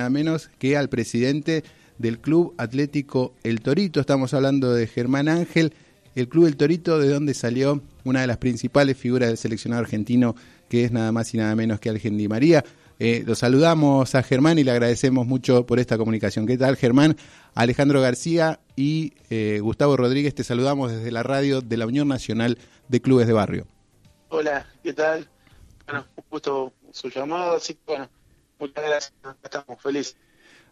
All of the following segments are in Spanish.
nada menos que al presidente del Club Atlético El Torito. Estamos hablando de Germán Ángel, el Club El Torito, de donde salió una de las principales figuras del seleccionado argentino, que es nada más y nada menos que Algen Di María. Eh, lo saludamos a Germán y le agradecemos mucho por esta comunicación. ¿Qué tal, Germán? Alejandro García y eh, Gustavo Rodríguez, te saludamos desde la radio de la Unión Nacional de Clubes de Barrio. Hola, ¿qué tal? Bueno, justo su llamado, así que bueno, muchas gracias, estamos felices.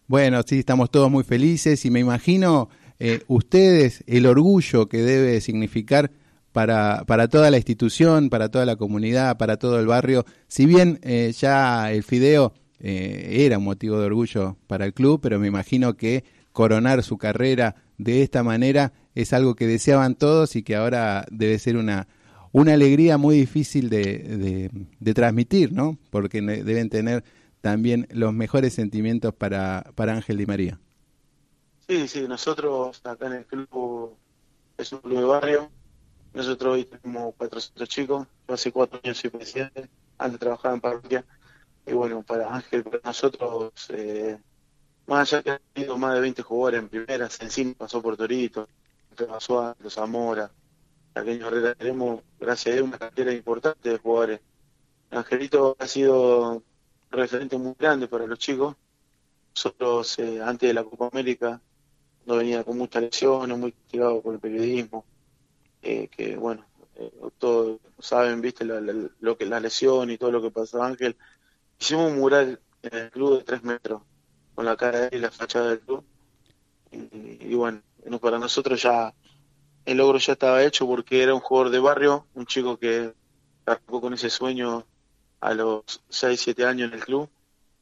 Bueno, sí, estamos todos muy felices y me imagino eh, ustedes el orgullo que debe significar para, para toda la institución, para toda la comunidad, para todo el barrio. Si bien eh, ya el Fideo eh, era un motivo de orgullo para el club, pero me imagino que coronar su carrera de esta manera es algo que deseaban todos y que ahora debe ser una, una alegría muy difícil de, de, transmitir, ¿no? Porque deben tener también los mejores sentimientos para, para Ángel Di María. Sí, sí, nosotros acá en el club es un club de barrio, nosotros hoy tenemos 400 chicos, yo hace cuatro años soy presidente, antes trabajaba en parroquia, y bueno, para Ángel, para nosotros, eh, más allá que ha tenido más de 20 jugadores en primera, Sencín pasó por Torito, pasó a Los Zamora, Pequeño Herrera, tenemos, gracias a Dios, una cantera importante de jugadores. Angelito ha sido referente muy grande para los chicos. Nosotros, eh, antes de la Copa América, no venía con muchas lesiones, muy castigado por el periodismo, eh, que bueno, eh, todos saben, viste, lo que la lesión y todo lo que pasó Ángel. Hicimos un mural en el club de tres metros, con la cara y la fachada del club. Y, bueno, para nosotros ya el logro ya estaba hecho porque era un jugador de barrio, un chico que arrancó con ese sueño a los 6, 7 años en el club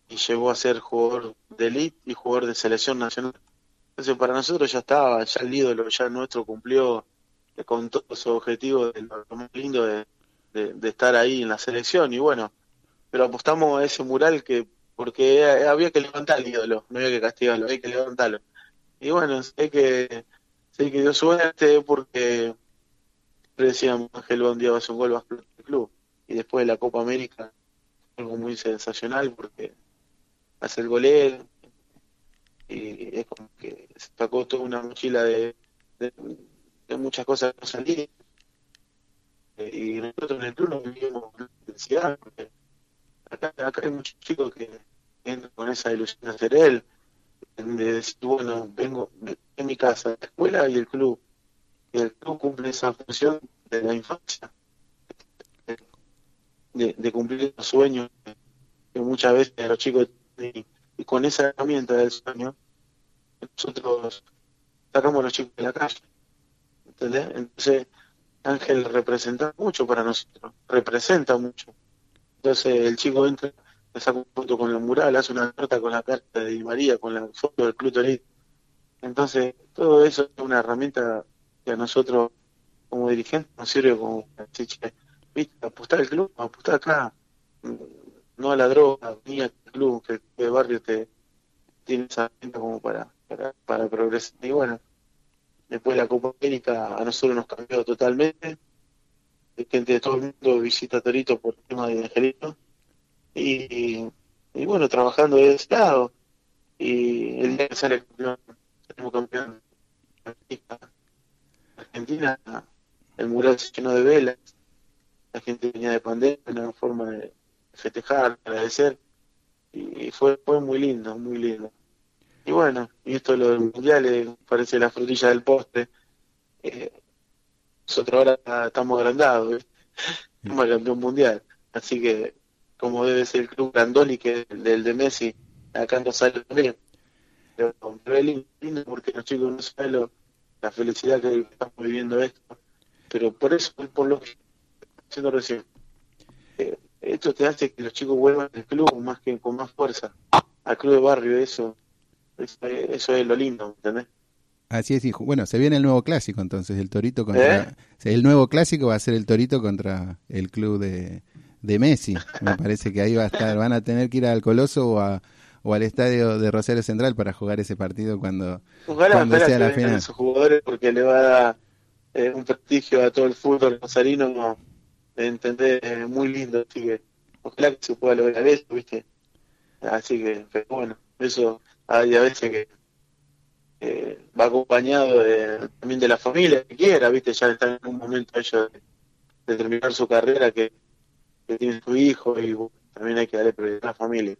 y llegó a ser jugador de elite y jugador de selección nacional. Entonces para nosotros ya estaba, ya el ídolo, ya nuestro cumplió con todos sus objetivos de lo más lindo de, estar ahí en la selección y bueno, pero apostamos a ese mural que porque había que levantar el ídolo, no había que castigarlo, había que levantarlo. Y bueno, sé que, sé que dio suerte porque decíamos Ángel un día va a un gol, va a explotar el club. Y después de la Copa América, algo muy sensacional porque hace el golero, y es como que sacó toda una mochila de, de, muchas cosas que no salir y nosotros en el club no vivimos con intensidad porque acá, acá hay muchos chicos que entran con esa ilusión de ser él de decir bueno vengo en mi casa la escuela y el club y el club cumple esa función de la infancia de, cumplir los sueños que muchas veces los chicos y con esa herramienta del sueño, nosotros sacamos a los chicos de la calle. ¿Entendés? Entonces, Ángel representa mucho para nosotros, representa mucho. Entonces, el chico entra, le saca un foto con el mural, hace una carta con la carta de María, con la foto del Club Entonces, todo eso es una herramienta que a nosotros, como dirigentes, nos sirve como, ¿viste? apostar al club, apostar acá, no a la droga, ni al club, que el barrio te tiene esa venta como para, para, para progresar. Y bueno, después de la Copa América a nosotros nos cambió totalmente. Gente de todo el mundo visita Torito por el tema de Angelito. Y, y bueno, trabajando de ese lado. Y el día que sale campeón, salimos campeón Argentina, el mural se llenó de velas. La gente venía de pandemia, una forma de festejar, agradecer, y fue, fue muy lindo, muy lindo. Y bueno, y esto de los mundiales parece la frutilla del postre. Eh, nosotros ahora estamos agrandados, somos el campeón mundial, así que como debe ser el club Grandoli, que es el de Messi, acá no sale también. Pero, es lindo porque los chicos no saben la felicidad que estamos viviendo esto. Pero por eso, por lo que haciendo recién. Eh, esto te hace que los chicos vuelvan al club más que con más fuerza, al club de barrio, eso, eso, es lo lindo, ¿entendés? Así es, hijo. Bueno, se viene el nuevo clásico entonces, el Torito contra... ¿Eh? El nuevo clásico va a ser el Torito contra el club de, de Messi. Me parece que ahí va a estar, van a tener que ir al Coloso o, a, o al estadio de Rosario Central para jugar ese partido cuando, cuando sea la final. esos jugadores porque le va a dar eh, un prestigio a todo el fútbol rosarino entender muy lindo, así que ojalá que se pueda lograr eso, ¿viste? Así que, bueno, Eso hay a veces que va acompañado también de la familia que quiera, ¿viste? Ya están en un momento ellos de, terminar su carrera que, tiene su hijo y también hay que darle prioridad a la familia.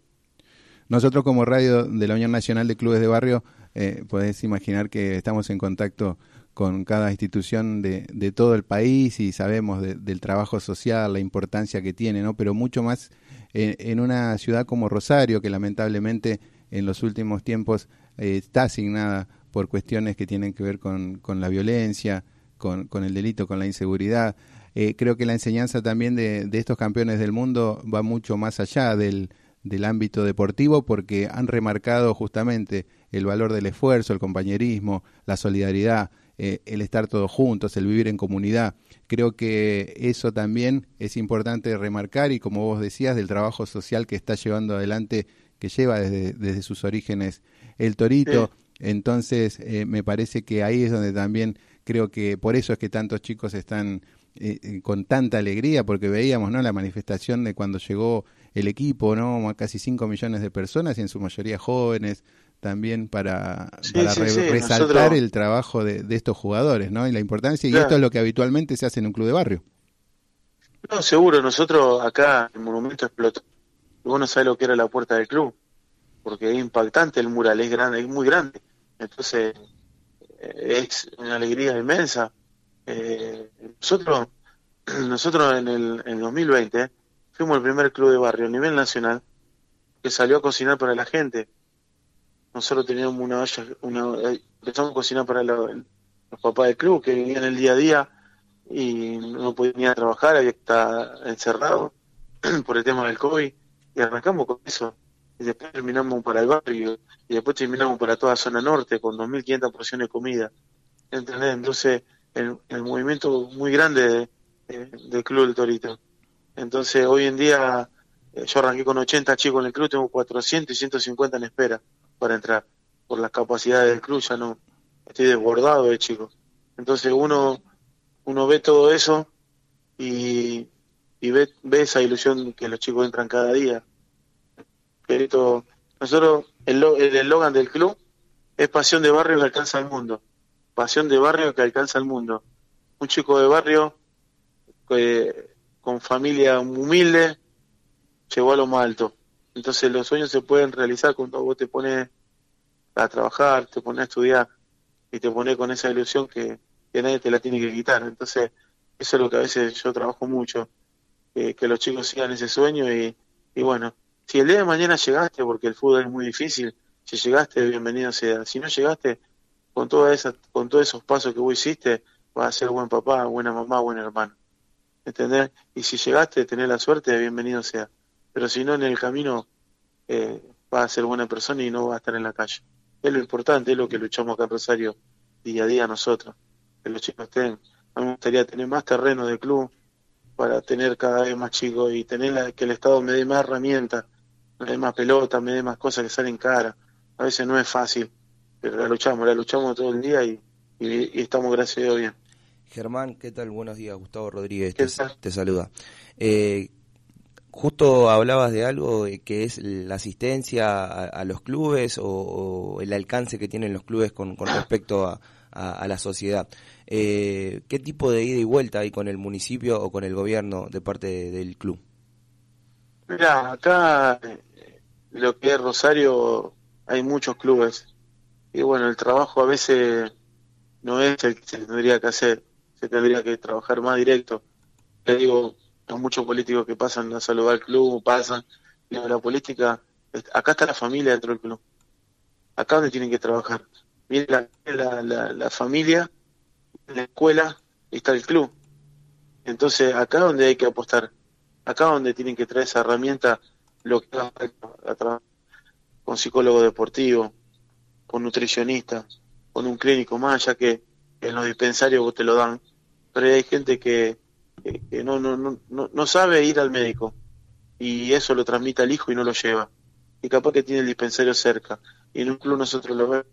Nosotros como radio de la Unión Nacional de Clubes de Barrio, eh, podés imaginar que estamos en contacto con cada institución de, de todo el país y sabemos del trabajo social, la importancia que tiene, ¿no? Pero mucho más en, una ciudad como Rosario, que lamentablemente en los últimos tiempos eh, está asignada por cuestiones que tienen que ver con, con la violencia, con, con, el delito, con la inseguridad. Eh, creo que la enseñanza también de, de estos campeones del mundo va mucho más allá del, del ámbito deportivo porque han remarcado justamente el valor del esfuerzo, el compañerismo, la solidaridad, eh, el estar todos juntos, el vivir en comunidad. Creo que eso también es importante remarcar y como vos decías, del trabajo social que está llevando adelante, que lleva desde, desde sus orígenes el Torito. Entonces, eh, me parece que ahí es donde también creo que por eso es que tantos chicos están eh, con tanta alegría, porque veíamos ¿no? la manifestación de cuando llegó el equipo, ¿no? Casi 5 millones de personas y en su mayoría jóvenes, también para, resaltar el trabajo de, estos jugadores, ¿no? Y la importancia, y esto es lo que habitualmente se hace en un club de barrio. No, seguro, nosotros acá el monumento explotó. Vos no sabés lo que era la puerta del club, porque es impactante el mural, es grande, es muy grande. Entonces, eh, es una alegría inmensa. Eh, nosotros, nosotros en el, en el 2020 fuimos el primer club de barrio a nivel nacional que salió a cocinar para la gente. Nosotros teníamos una olla, una, eh, empezamos a cocinar para los papás del club que vivían el día a día y no podían ir a trabajar, había que estar encerrado por el tema del COVID y arrancamos con eso. Y después terminamos para el barrio y después terminamos para toda zona norte con 2.500 porciones de comida. ¿Entendés? Entonces, el, movimiento muy grande del Club del Torito. Entonces, hoy en día, eh, yo arranqué con 80 chicos en el club, tengo 400 y 150 en espera para entrar. Por las capacidades del club ya no, estoy desbordado de chicos. Entonces, uno, uno ve todo eso y, y ve, ve esa ilusión que los chicos entran cada día. Pero nosotros, el eslogan del club es pasión de barrio que alcanza el mundo. Pasión de barrio que alcanza el mundo. Un chico de barrio que con familia humilde, llegó a lo más alto. Entonces los sueños se pueden realizar cuando vos te pones a trabajar, te pones a estudiar y te pones con esa ilusión que, nadie te la tiene que quitar. Entonces eso es lo que a veces yo trabajo mucho, que los chicos sigan ese sueño y, bueno, si el día de mañana llegaste, porque el fútbol es muy difícil, si llegaste, bienvenido sea. Si no llegaste, con, toda esa, con todos esos pasos que vos hiciste, vas a ser buen papá, buena mamá, buen hermano. ¿entendés? Y si llegaste, tener la suerte, bienvenido sea. Pero si no, en el camino eh, vas a ser buena persona y no vas a estar en la calle. Es lo importante, es lo que luchamos acá en Rosario día a día nosotros, que los chicos estén. A mí me gustaría tener más terreno de club para tener cada vez más chicos y tener que el Estado me dé más herramientas, me dé más pelota, me dé más cosas que salen cara. A veces no es fácil, pero la luchamos, la luchamos todo el día y, y estamos gracias a Dios bien. Germán, ¿qué tal? Buenos días, Gustavo Rodríguez, te, saluda. Eh, justo hablabas de algo que es la asistencia a, los clubes o, el alcance que tienen los clubes con, respecto a, la sociedad. Eh, ¿Qué tipo de ida y vuelta hay con el municipio o con el gobierno de parte del club? Mira, acá eh, lo que es Rosario hay muchos clubes y bueno, el trabajo a veces no es el que se tendría que hacer se tendría que trabajar más directo. Le digo a muchos políticos que pasan a saludar al club, pasan, digo, la política, acá está la familia dentro del club. Acá donde tienen que trabajar. Mira la, la, familia, la escuela, está el club. Entonces, acá donde hay que apostar, acá donde tienen que traer esa herramienta, lo que a, con psicólogo deportivo, con nutricionista, con un clínico más, ya que en los dispensarios te lo dan, pero hay gente que, no, no, no, no sabe ir al médico y eso lo transmite al hijo y no lo lleva. Y capaz que tiene el dispensario cerca y en un club nosotros lo vemos.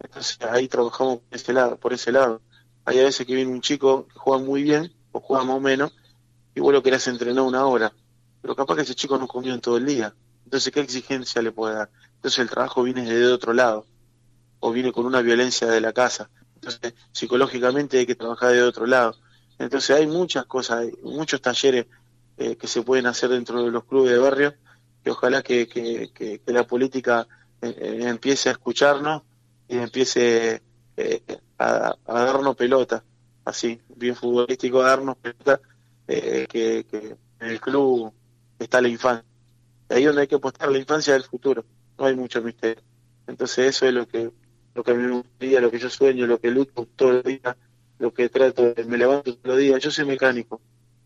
Entonces ahí trabajamos por ese lado. Por ese lado. Hay a veces que viene un chico que juega muy bien o juega más o menos y vos lo querés entrenar una hora, pero capaz que ese chico no comió en todo el día. Entonces, ¿qué exigencia le puede dar? entonces el trabajo viene de otro lado, o viene con una violencia de la casa. Entonces, psicológicamente hay que trabajar de otro lado. Entonces hay muchas cosas, hay muchos talleres eh, que se pueden hacer dentro de los clubes de barrio, que ojalá que, que, la política eh, eh, empiece a escucharnos y empiece a, darnos pelota, así, bien futbolístico, a darnos pelota, que, en el club está la infancia. Ahí donde hay que apostar la infancia del futuro, no hay mucho misterio. Entonces eso es lo que lo que a me gustaría, lo que yo sueño, lo que lucho todos los días, lo que trato, de, me levanto todos los días. Yo soy mecánico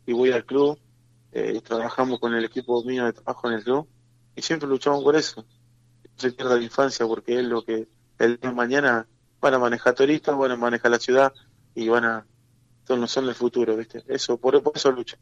y voy al club, eh, trabajamos con el equipo mío de trabajo en el club y siempre luchamos por eso. No se pierda la infancia porque es lo que el día de mañana van a manejar turistas, van a manejar la ciudad y van a, son, son el futuro, ¿viste? Eso, por, eso lucha.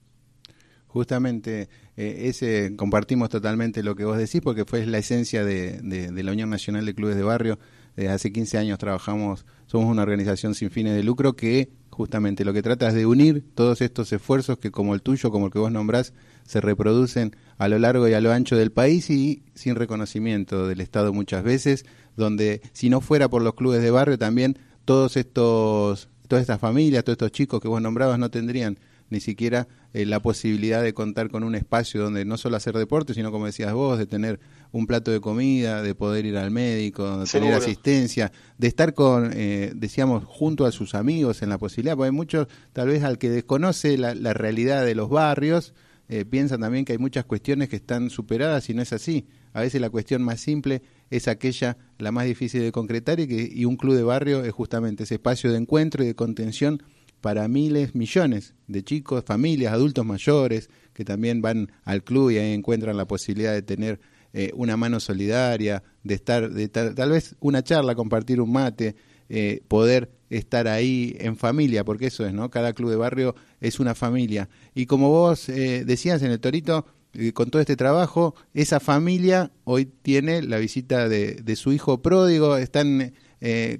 Justamente, eh, ese compartimos totalmente lo que vos decís porque fue la esencia de, de la Unión Nacional de Clubes de Barrio desde hace 15 años trabajamos, somos una organización sin fines de lucro que justamente lo que trata es de unir todos estos esfuerzos que como el tuyo, como el que vos nombrás, se reproducen a lo largo y a lo ancho del país y sin reconocimiento del Estado muchas veces, donde si no fuera por los clubes de barrio también todos estos, todas estas familias, todos estos chicos que vos nombrabas no tendrían ni siquiera eh, la posibilidad de contar con un espacio donde no solo hacer deporte, sino como decías vos, de tener un plato de comida, de poder ir al médico, de tener asistencia, de estar con, eh, decíamos, junto a sus amigos en la posibilidad, porque hay muchos, tal vez al que desconoce la, realidad de los barrios, eh, piensan también que hay muchas cuestiones que están superadas y no es así. A veces la cuestión más simple es aquella, la más difícil de concretar y, que, y un club de barrio es justamente ese espacio de encuentro y de contención para miles, millones de chicos, familias, adultos mayores que también van al club y ahí encuentran la posibilidad de tener eh, una mano solidaria, de estar, de tal, vez una charla, compartir un mate, eh, poder estar ahí en familia, porque eso es, ¿no? Cada club de barrio es una familia. Y como vos eh, decías en el Torito, con todo este trabajo, esa familia hoy tiene la visita de, de su hijo pródigo, están,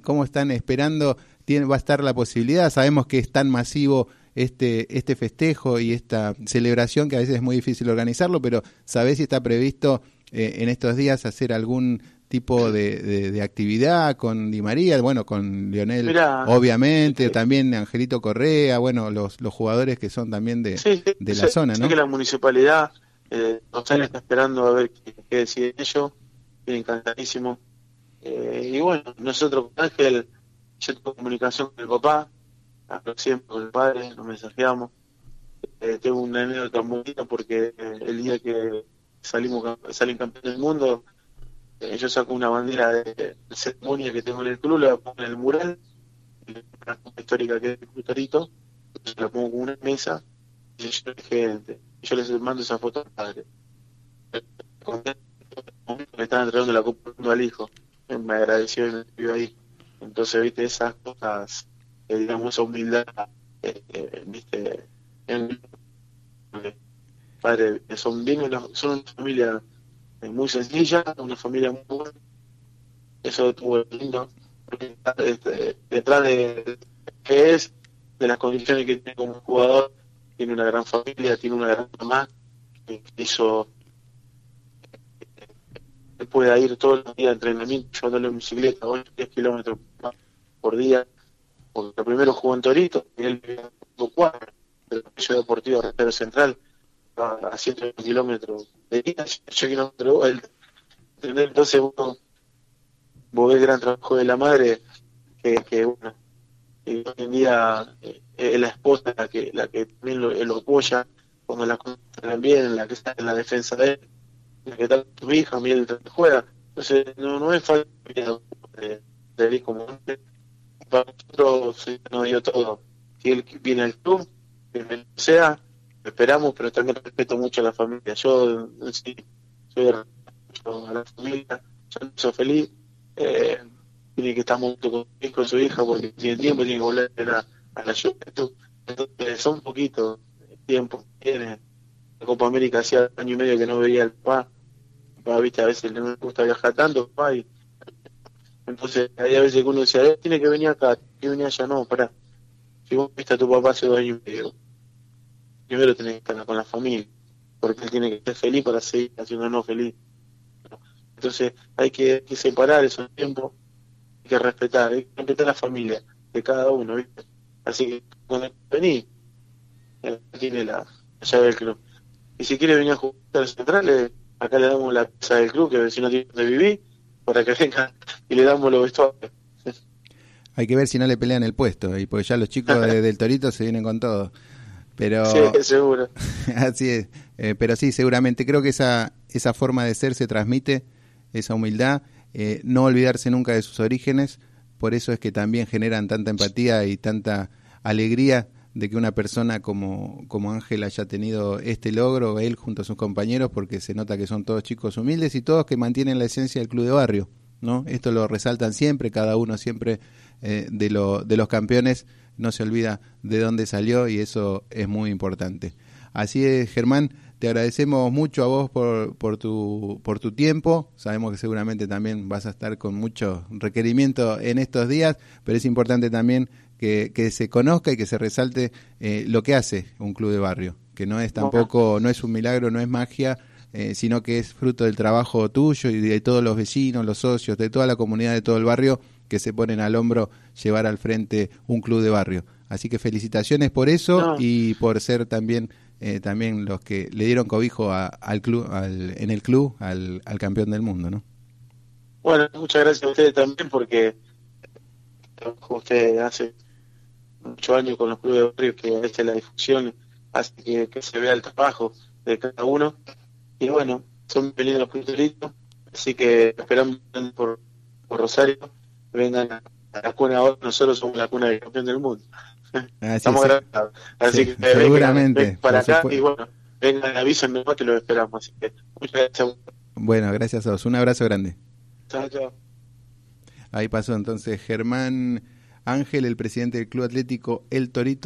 ¿cómo están esperando va a estar la posibilidad. Sabemos que es tan masivo este, este festejo y esta celebración que a veces es muy difícil organizarlo, pero ¿sabés si está previsto eh, en estos días hacer algún tipo de, actividad con Di María, bueno, con Lionel, obviamente, también Angelito Correa, bueno, los, los jugadores que son también de, de la zona, ¿no? que la municipalidad eh, está esperando a ver qué, qué deciden ellos, encantadísimo. Eh, y bueno, nosotros Ángel yo tengo comunicación con el papá, siempre con el padre, nos mensajeamos. Eh, tengo una anécdota muy bonita porque eh, el día que salimos salen campeón del mundo, eh, yo saco una bandera de, ceremonia que tengo en el club, la pongo en el mural, una histórica que es el Torito, la pongo con una mesa y yo gente. Yo les mando esa foto al padre. Me estaban entregando la copa al hijo. Me agradeció y me escribió ahí. Entonces, viste, esas cosas, eh, digamos, esa humildad, eh, eh, viste, en, son bien, son una familia muy sencilla, una familia muy buena, eso estuvo lindo, porque este, detrás de que es, de las condiciones que tiene como jugador, tiene una gran familia, tiene una gran mamá, que hizo pueda ir todos los días de entrenamiento llevándole en bicicleta 8 10 kilómetros por día, porque primero jugó en Torito, y él jugó cuatro, el Colegio Deportivo Recero Central, a 100 kilómetros de día, 8 kilómetros de Entonces uno, vos ves el gran trabajo de la madre, que, que bueno, hoy en día eh, es la esposa la que, la que también lo, apoya cuando cosas están bien, la que está en la defensa de él que tal tu hija, mira el juega. Entonces, no, no es falta de, de como Para nosotros nos dio todo. Si él viene al club, bienvenido sea, esperamos, pero también respeto mucho a la familia. Yo sí, soy a la familia, yo soy feliz. Eh, tiene que estar junto con, su hija porque tiene tiempo, tiene que volver a, la juventud. Entonces, son poquitos tiempo tiene. La Copa América hacía año y medio que no veía al papá viste, a veces no me gusta viajar tanto, entonces hay a veces que uno dice, eh, tiene que venir acá, tiene que venir allá, no, pará. Si vos viste a tu papá hace dos años y medio, primero tenés que estar con la familia, porque él tiene que estar feliz para seguir haciendo no feliz. Entonces hay que, separar esos tiempos, hay que respetar, hay que respetar la familia de cada uno, ¿viste? Así que cuando vení, tiene la, llave del club. Y si quiere venir a jugar a los centrales, acá le damos la pieza del club, que si no tiene donde vivir, para que venga y le damos los vestuarios. Hay que ver si no le pelean el puesto, y porque ya los chicos del Torito se vienen con todo. Pero, sí, seguro. así es. Eh, pero sí, seguramente creo que esa, esa forma de ser se transmite, esa humildad, eh, no olvidarse nunca de sus orígenes, por eso es que también generan tanta empatía y tanta alegría de que una persona como, como Ángel haya tenido este logro, él junto a sus compañeros, porque se nota que son todos chicos humildes y todos que mantienen la esencia del club de barrio. ¿no? Esto lo resaltan siempre, cada uno siempre eh, de, lo, de los campeones no se olvida de dónde salió y eso es muy importante. Así es, Germán, te agradecemos mucho a vos por, por, tu, por tu tiempo. Sabemos que seguramente también vas a estar con mucho requerimiento en estos días, pero es importante también que, que se conozca y que se resalte eh, lo que hace un club de barrio, que no es tampoco, no es un milagro, no es magia, eh, sino que es fruto del trabajo tuyo y de todos los vecinos, los socios, de toda la comunidad, de todo el barrio que se ponen al hombro llevar al frente un club de barrio. Así que felicitaciones por eso y por ser también eh, también los que le dieron cobijo al club, al, en el club al, al, campeón del mundo, ¿no? Bueno, muchas gracias a ustedes también porque usted hace muchos años con los clubes de barrio que a veces la difusión hace que, se vea el trabajo de cada uno y bueno, son bienvenidos los puntualitos, así que esperamos por, por Rosario vengan a, la cuna ahora, nosotros somos la cuna del campeón del mundo. Ah, Estamos sí, Así que seguramente para acá y bueno, vengan, avísenme que lo esperamos. Así que muchas gracias. Bueno, gracias a vos. Un abrazo grande. Chao, chao. Ahí pasó entonces Germán Ángel, el presidente del Club Atlético El Torito.